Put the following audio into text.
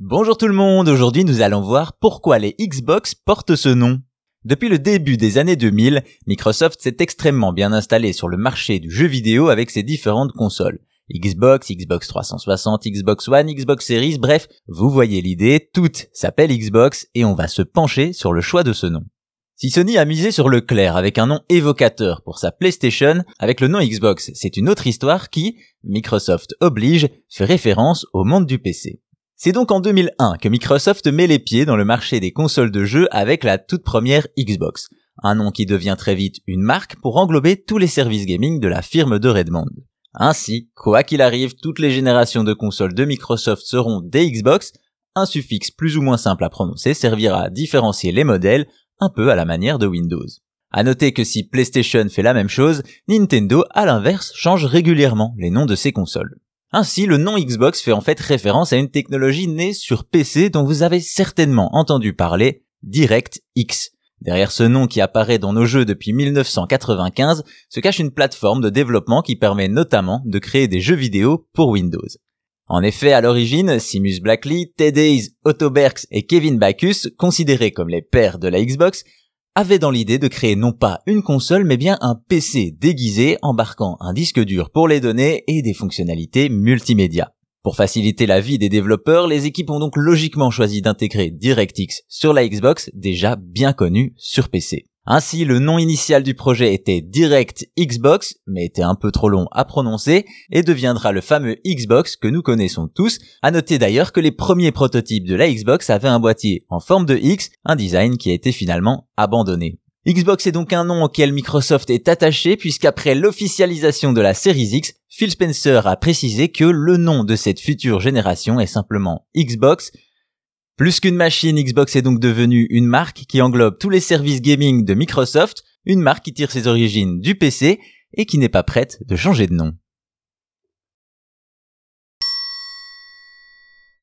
Bonjour tout le monde, aujourd'hui nous allons voir pourquoi les Xbox portent ce nom. Depuis le début des années 2000, Microsoft s'est extrêmement bien installé sur le marché du jeu vidéo avec ses différentes consoles. Xbox, Xbox 360, Xbox One, Xbox Series, bref, vous voyez l'idée, toutes s'appellent Xbox et on va se pencher sur le choix de ce nom. Si Sony a misé sur le clair avec un nom évocateur pour sa PlayStation, avec le nom Xbox, c'est une autre histoire qui, Microsoft oblige, fait référence au monde du PC. C'est donc en 2001 que Microsoft met les pieds dans le marché des consoles de jeux avec la toute première Xbox, un nom qui devient très vite une marque pour englober tous les services gaming de la firme de Redmond. Ainsi, quoi qu'il arrive, toutes les générations de consoles de Microsoft seront des Xbox, un suffixe plus ou moins simple à prononcer servira à différencier les modèles, un peu à la manière de Windows. À noter que si PlayStation fait la même chose, Nintendo, à l'inverse, change régulièrement les noms de ses consoles. Ainsi, le nom Xbox fait en fait référence à une technologie née sur PC dont vous avez certainement entendu parler, DirectX. Derrière ce nom qui apparaît dans nos jeux depuis 1995 se cache une plateforme de développement qui permet notamment de créer des jeux vidéo pour Windows. En effet, à l'origine, Simus Blackley, Ted Hayes, Otto Berks et Kevin Backus, considérés comme les pères de la Xbox, avait dans l'idée de créer non pas une console mais bien un PC déguisé embarquant un disque dur pour les données et des fonctionnalités multimédia. Pour faciliter la vie des développeurs, les équipes ont donc logiquement choisi d'intégrer DirectX sur la Xbox déjà bien connue sur PC. Ainsi, le nom initial du projet était Direct Xbox, mais était un peu trop long à prononcer, et deviendra le fameux Xbox que nous connaissons tous. À noter d'ailleurs que les premiers prototypes de la Xbox avaient un boîtier en forme de X, un design qui a été finalement abandonné. Xbox est donc un nom auquel Microsoft est attaché puisqu'après l'officialisation de la Series X, Phil Spencer a précisé que le nom de cette future génération est simplement Xbox, plus qu'une machine, Xbox est donc devenue une marque qui englobe tous les services gaming de Microsoft, une marque qui tire ses origines du PC et qui n'est pas prête de changer de nom.